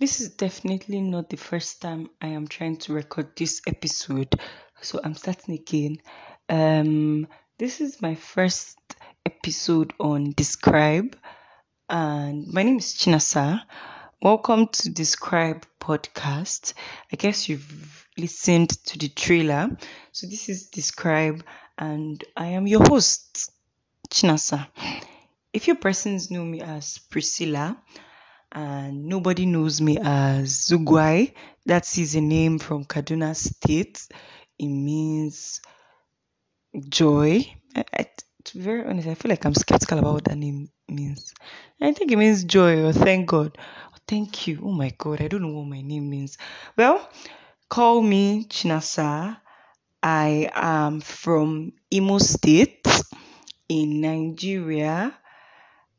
This is definitely not the first time I am trying to record this episode, so I'm starting again. Um, this is my first episode on Deskrybe, and my name is Chinasa. Welcome to Deskrybe podcast. I guess you've listened to the trailer. So, this is Deskrybe, and I am your host, Chinasa. If your persons know me as Priscilla, and nobody knows me as Zugwai. That is a name from Kaduna State. It means joy. I, I, to be very honest, I feel like I'm skeptical about what that name means. I think it means joy or thank God. Or thank you. Oh my God, I don't know what my name means. Well, call me Chinasa. I am from Imo State in Nigeria.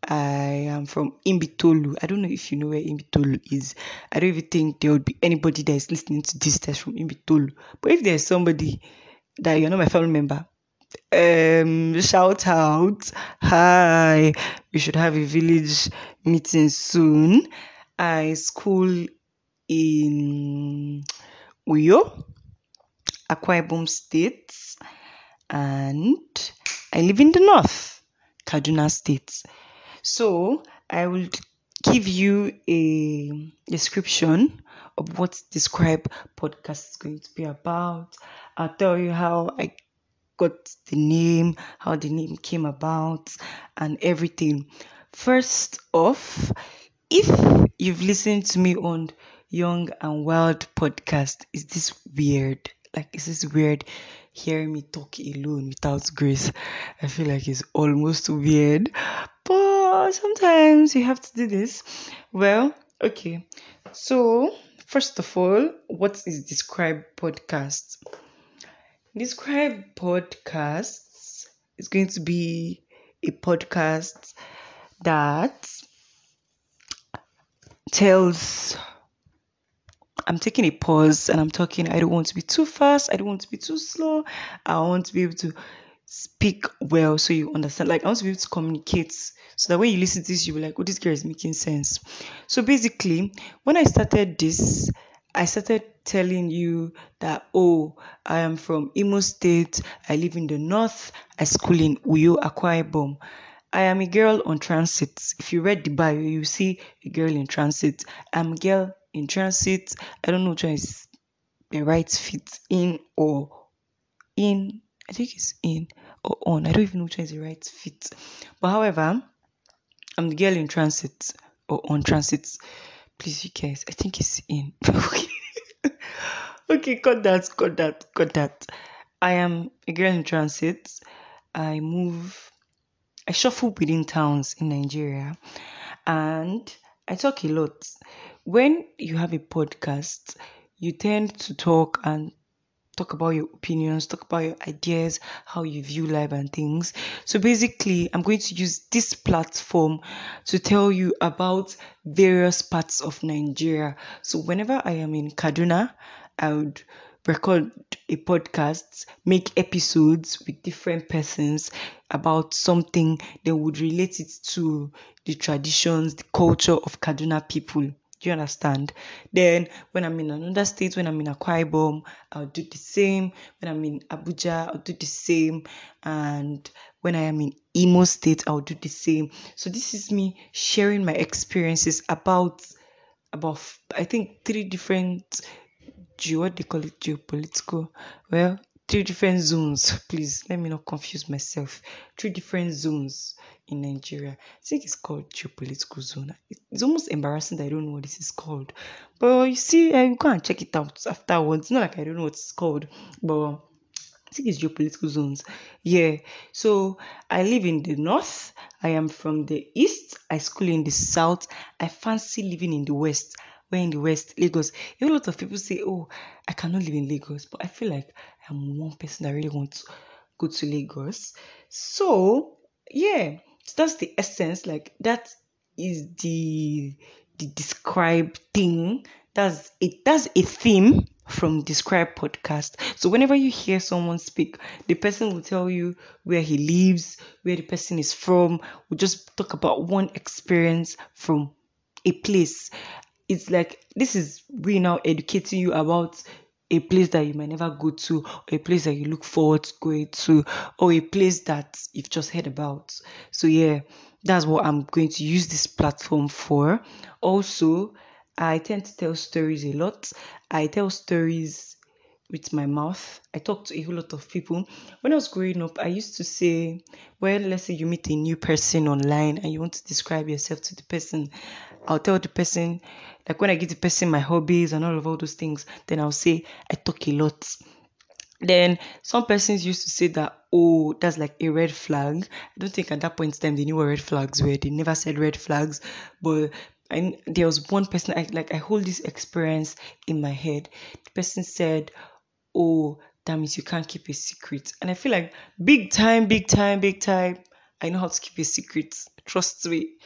I am from Mbaitoli. I don't know if you know where Mbaitoli is. I don't even think there would be anybody that is listening to this that's from Mbaitoli. But if there's somebody that you're not my family member, um, shout out. Hi. We should have a village meeting soon. I school in Uyo, Akwa Ibom State, and I live in the north, Kaduna State. So I will give you a description of what Deskrybe podcast is going to be about. I'll tell you how I got the name, how the name came about, and everything. First off, if you've listened to me on Young and Wild podcast, is this weird? Like, is this weird hearing me talk alone without grace? I feel like it's almost weird, but sometimes you have to do this. Well, okay. So, first of all, what is Deskrybe Podcast? Deskrybe Podcasts is going to be a podcast that tells I'm taking a pause and I'm talking. I don't want to be too fast. I don't want to be too slow. I want to be able to speak well so you understand. Like I want to be able to communicate so that when you listen to this, you'll be like, oh, this girl is making sense. So basically, when I started this, I started telling you that, oh, I am from Imo State, I live in the north, I school in Uyo, Akwa Ibom. I am a girl on transit. If you read the bio, you see a girl in transit. I'm a girl in transit. I don't know which one is the right fit in or in. I think it's in or on. I don't even know which one is the right fit. But however, I'm the girl in transit or on transit. Please, you guys, I think it's in. okay, cut that, cut that, cut that. I am a girl in transit. I move, I shuffle within towns in Nigeria and I talk a lot. When you have a podcast, you tend to talk and talk about your opinions, talk about your ideas, how you view life and things. So basically, I'm going to use this platform to tell you about various parts of Nigeria. So whenever I am in Kaduna, I would record a podcast, make episodes with different persons about something that would relate it to the traditions, the culture of Kaduna people. Do you understand? Then when I'm in another state, when I'm in Akwa Ibom, I'll do the same. When I'm in Abuja, I'll do the same. And when I am in Imo State, I'll do the same. So this is me sharing my experiences about about I think three different geo what they call it geopolitical well three different zones please let me not confuse myself three different zones in Nigeria. I think it's called geopolitical zone. It's almost embarrassing that I don't know what this is called. But you see, eh, I go and check it out afterwards. It's not like I don't know what it's called, but I think it's geopolitical zones. Yeah. So I live in the north. I am from the east. I school in the south. I fancy living in the west. Where in the west, Lagos. A lot of people say, "Oh, I cannot live in Lagos," but I feel like I'm one person that really wants to go to Lagos. So yeah, that's the essence like that is the the Deskrybe thing that's it that's a theme from Deskrybe podcast so whenever you hear someone speak the person will tell you where he lives where the person is from we'll just talk about one experience from a place it's like this is we now educating you about a place that you might never go to, or a place that you look forward to going to, or a place that you've just heard about. So yeah, that's what I'm going to use this platform for. Also, I tend to tell stories a lot. I tell stories with my mouth. I talk to a whole lot of people. When I was growing up, I used to say, well, let's say you meet a new person online and you want to describe yourself to the person. I'll tell the person, like when I give the person my hobbies and all of all those things, then I'll say, I talk a lot. Then some persons used to say that, oh, that's like a red flag. I don't think at that point in time they knew what red flags were. They never said red flags, but and there was one person I like I hold this experience in my head. The person said, oh, that means you can't keep a secret. And I feel like big time, big time, big time. I know how to keep a secret. Trust me.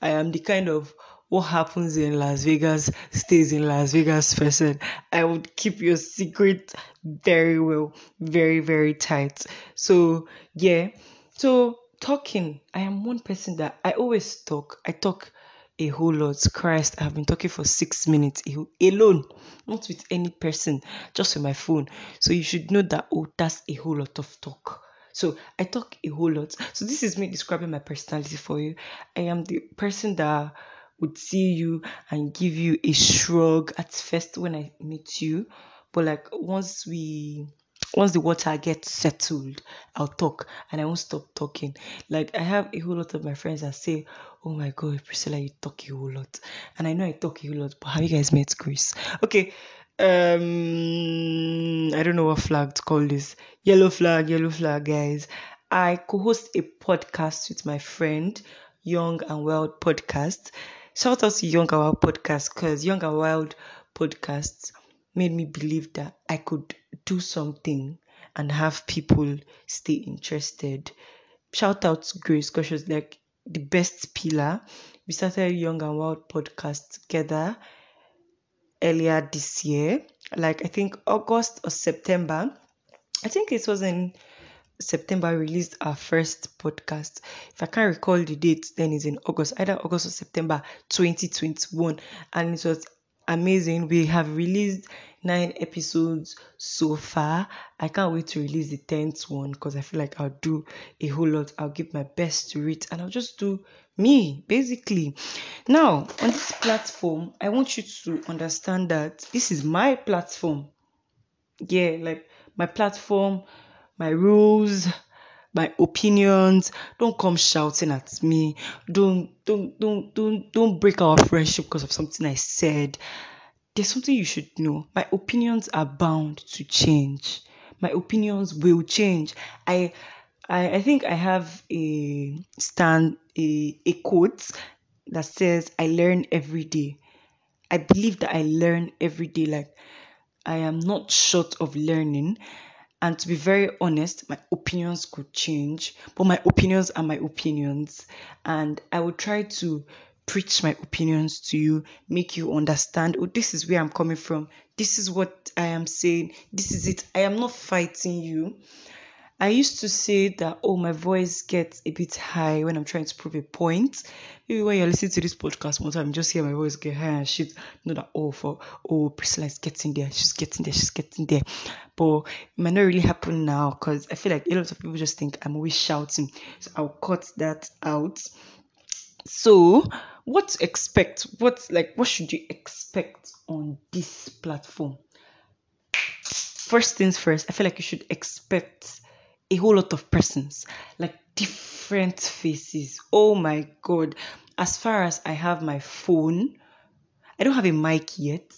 I am the kind of what happens in Las Vegas stays in Las Vegas person. I would keep your secret very well, very, very tight. So, yeah. So, talking, I am one person that I always talk. I talk a whole lot. Christ, I've been talking for six minutes alone, not with any person, just with my phone. So you should know that, oh, that's a whole lot of talk. So I talk a whole lot. So this is me describing my personality for you. I am the person that would see you and give you a shrug at first when I meet you. But like once we once the water gets settled, I'll talk and I won't stop talking. Like I have a whole lot of my friends that say, Oh my god, Priscilla, you talk a whole lot. And I know I talk a whole lot, but have you guys met Chris? Okay. Um I don't know what flag to call this. Yellow flag, yellow flag, guys. I co-host a podcast with my friend, Young and Wild Podcast. Shout out to Young and Wild Podcast because Young and Wild Podcasts made me believe that I could do something and have people stay interested. Shout out to Grace because she was like the best pillar. We started Young and Wild podcast together earlier this year, like I think August or September. I think it was in September released our first podcast. If I can't recall the date, then it's in August, either August or September 2021. And it was amazing. We have released nine episodes so far. I can't wait to release the tenth one because I feel like I'll do a whole lot. I'll give my best to it and I'll just do me basically. Now, on this platform, I want you to understand that this is my platform. Yeah, like my platform, my rules, my opinions. Don't come shouting at me. Don't don't don't don't don't break our friendship because of something I said there's something you should know. My opinions are bound to change. My opinions will change. I I, I think I have a stand a, a quote that says I learn every day. I believe that I learn every day. Like I am not short of learning. And to be very honest, my opinions could change, but my opinions are my opinions. And I will try to preach my opinions to you, make you understand, oh, this is where I'm coming from. This is what I am saying. This is it. I am not fighting you. I used to say that, oh, my voice gets a bit high when I'm trying to prove a point. Maybe when you're listening to this podcast one time, just hear my voice get high and shit. Know that, oh, for, oh, Priscilla is getting there. She's getting there. She's getting there. But it might not really happen now because I feel like a lot of people just think I'm always shouting. So I'll cut that out. So, what to expect? What like what should you expect on this platform? First things first, I feel like you should expect a whole lot of persons, like different faces. Oh my god. As far as I have my phone, I don't have a mic yet,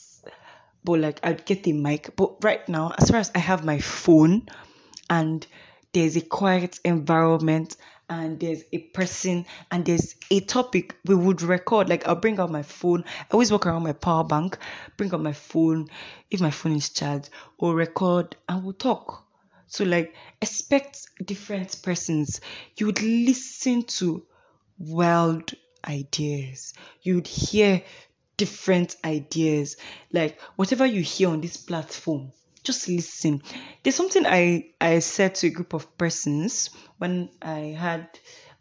but like I'd get a mic. But right now, as far as I have my phone and there's a quiet environment and there's a person and there's a topic we would record. Like I'll bring out my phone. I always walk around my power bank, bring out my phone if my phone is charged, or record and we'll talk. So like expect different persons. You would listen to wild ideas. You would hear different ideas. Like whatever you hear on this platform, just listen. There's something I I said to a group of persons when I had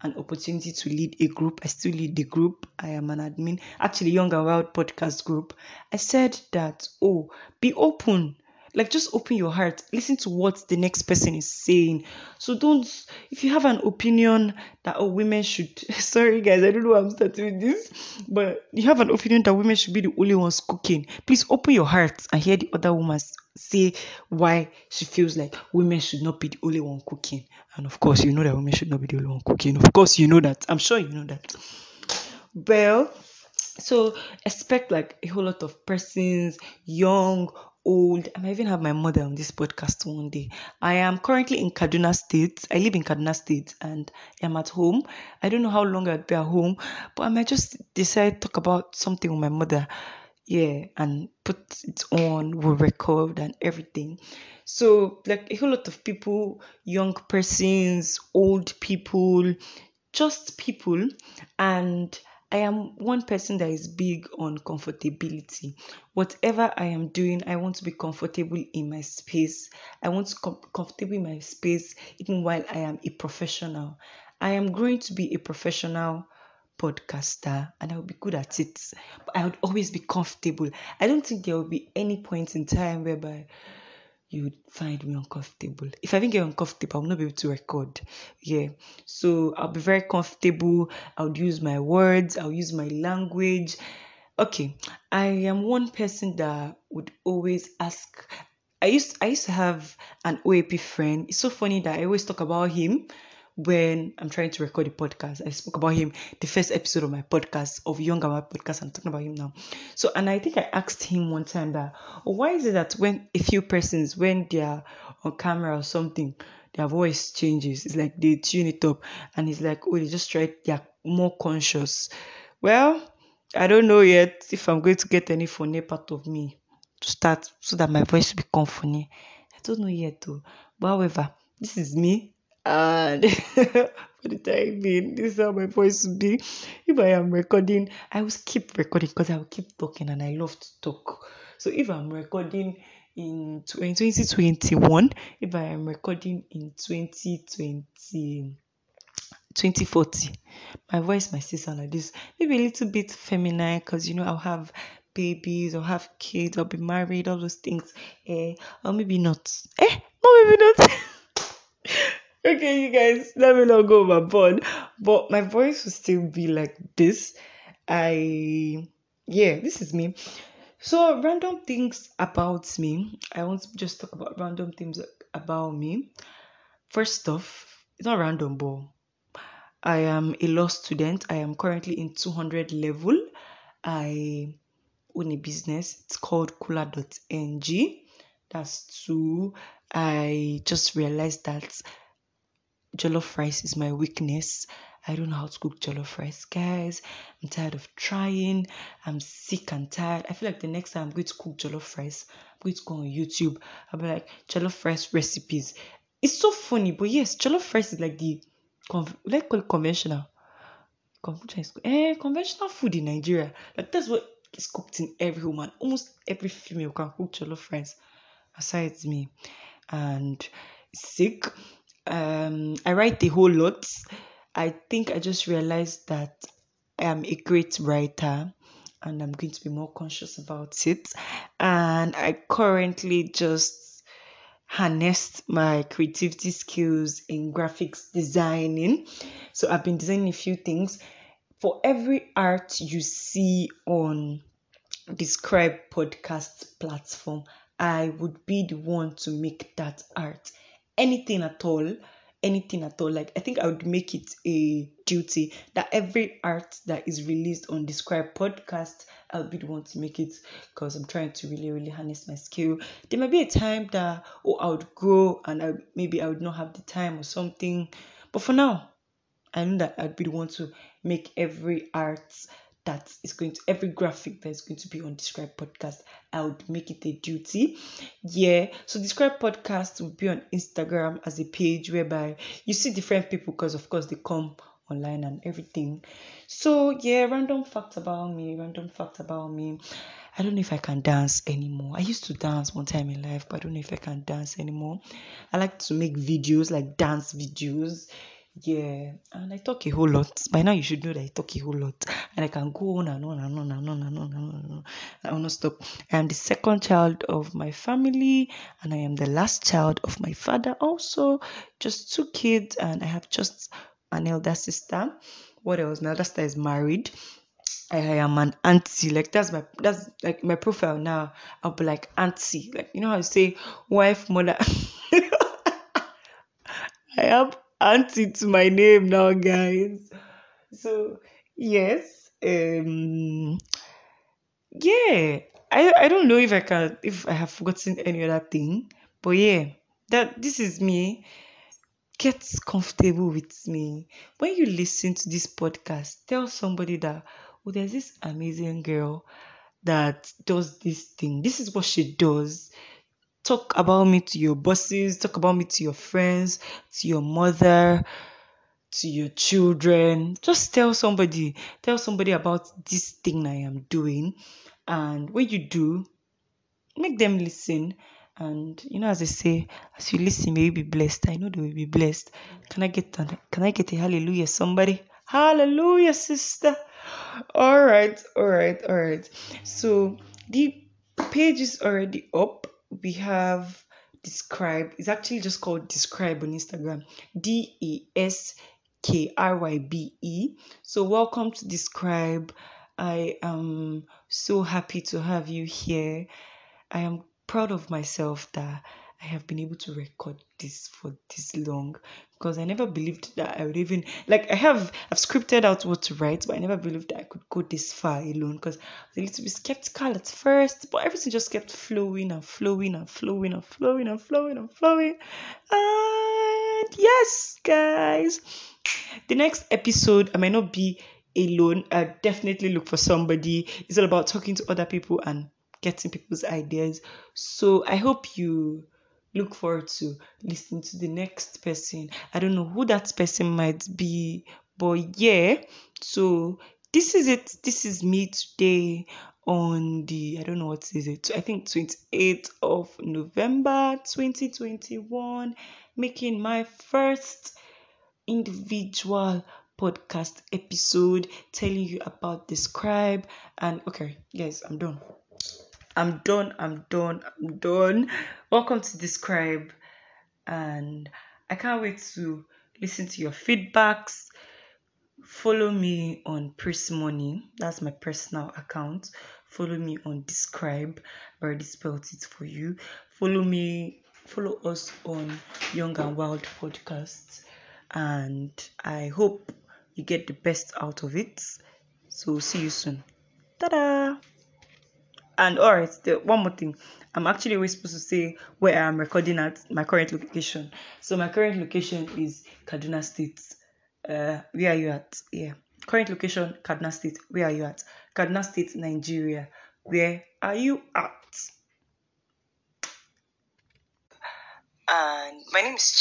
an opportunity to lead a group. I still lead the group. I am an admin, actually, Young Wild podcast group. I said that, oh, be open like just open your heart. Listen to what the next person is saying. So don't if you have an opinion that oh women should sorry guys i don't know i'm starting with this but you have an opinion that women should be the only ones cooking please open your heart and hear the other woman say why she feels like women should not be the only one cooking. And of course you know that women should not be the only one cooking. Of course you know that. I'm sure you know that. Well so expect like a whole lot of persons young old. I might even have my mother on this podcast one day. I am currently in Kaduna State. I live in Kaduna State and I'm at home. I don't know how long I'll be at home, but I might just decide to talk about something with my mother. Yeah, and put it on, we'll record and everything. So, like a whole lot of people, young persons, old people, just people, and I am one person that is big on comfortability. Whatever I am doing, I want to be comfortable in my space. I want to be com- comfortable in my space even while I am a professional. I am going to be a professional podcaster and I will be good at it. But I would always be comfortable. I don't think there will be any point in time whereby you would find me uncomfortable. If I didn't get uncomfortable, I'll not be able to record. Yeah. So I'll be very comfortable. I'll use my words, I'll use my language. Okay. I am one person that would always ask. I used I used to have an OAP friend. It's so funny that I always talk about him when I'm trying to record a podcast. I spoke about him the first episode of my podcast of Young My podcast. I'm talking about him now. So, and I think I asked him one time that, oh, why is it that when a few persons, when they are uh, on camera or something, their voice changes? It's like they tune it up, and it's like, oh, they just try, they're more conscious. Well, I don't know yet if I'm going to get any funny part of me to start so that my voice will become funny. I don't know yet though. But however, this is me and for the time being, this is how my voice will be. If I am recording, I will keep recording because I will keep talking and I love to talk. So if I'm recording in 2021, if I am recording in 2020, 2040, my voice might still sound like this. Maybe a little bit feminine because you know I'll have babies or have kids, I'll be married, all those things. Eh, or maybe not. Eh, no, maybe not. okay, you guys, let me not go overboard. But my voice will still be like this. I, yeah, this is me. So, random things about me. I want to just talk about random things about me. First off, it's not random, but I am a law student. I am currently in 200 level. I own a business. It's called Kula.ng. That's two. I just realized that jollof rice is my weakness. I don't know how to cook jollof rice, guys. I'm tired of trying. I'm sick and tired. I feel like the next time I'm going to cook jollof rice, I'm going to go on YouTube. I'll be like jollof rice recipes. It's so funny, but yes, jollof rice is like the let's call it conventional. Eh, conventional food in Nigeria. Like that's what is cooked in every woman. Almost every female can cook jollof rice, besides me. And sick um, I write a whole lot. I think I just realized that I am a great writer and I'm going to be more conscious about it. And I currently just harnessed my creativity skills in graphics designing. So I've been designing a few things. For every art you see on Deskrybe podcast platform, I would be the one to make that art anything at all anything at all. Like i think i would make it a duty that every art that is released on Deskrybe podcast i'll be the one to make it because i'm trying to really really harness my skill. There might be a time that oh i would grow and I, maybe i would not have the time or something. But for now i know that i'd be the one to make every art that is going to every graphic that is going to be on Deskrybe Podcast, I would make it a duty. Yeah, so Deskrybe Podcast will be on Instagram as a page whereby you see different people because of course they come online and everything. So yeah, random facts about me, random facts about me. I don't know if I can dance anymore. I used to dance one time in life, but I don't know if I can dance anymore. I like to make videos like dance videos yeah, and I talk a whole lot. By now, you should know that I talk a whole lot, and I can go on and on and on and on and on and on. And on. I will not stop. I am the second child of my family, and I am the last child of my father. Also, just two kids, and I have just an elder sister. What else? My elder sister is married. I am an auntie. Like that's my that's like my profile now. I'll be like auntie. Like you know how you say wife, mother. I auntie to my name now, guys. So yes, um, yeah. I I don't know if I can if I have forgotten any other thing, but yeah, that this is me. Get comfortable with me. When you listen to this podcast, tell somebody that oh, there's this amazing girl that does this thing. This is what she does talk about me to your bosses, talk about me to your friends, to your mother, to your children. Just tell somebody, tell somebody about this thing I am doing. And when you do, make them listen. And you know, as I say, as you listen, may you be blessed. I know they will be blessed. Can I get a, can I get a hallelujah? Somebody, hallelujah, sister. All right, all right, all right. So the page is already up we have Deskrybe it's actually just called Deskrybe on instagram. D-e-s-k-r-y-b-e so welcome to Deskrybe. I am so happy to have you here. I am proud of myself that I have been able to record this for this long because I never believed that I would even like I have I've scripted out what to write, but I never believed that I could go this far alone because I was a little bit skeptical at first, but everything just kept flowing and flowing and flowing and flowing and flowing and flowing. And yes, guys, the next episode I might not be alone. I definitely look for somebody. It's all about talking to other people and getting people's ideas. So I hope you look forward to listening to the next person. I don't know who that person might be, but yeah. So this is it. This is me today on the I don't know what is it. I think 28th of November 2021, making my first individual podcast episode telling you about the scribe and okay, guys, I'm done. I'm done, I'm done, I'm done. Welcome to Deskrybe, and I can't wait to listen to your feedbacks. Follow me on Prismoney, that's my personal account. Follow me on Deskrybe, I already spelled it for you. Follow me, follow us on Young and Wild Podcasts, and I hope you get the best out of it. So, see you soon. Ta da! And all right, the one more thing. I'm actually always supposed to say where I'm recording at my current location. So my current location is Kaduna State. Uh, where are you at? Yeah. Current location Kaduna State. Where are you at? Kaduna State, Nigeria. Where are you at? And my name is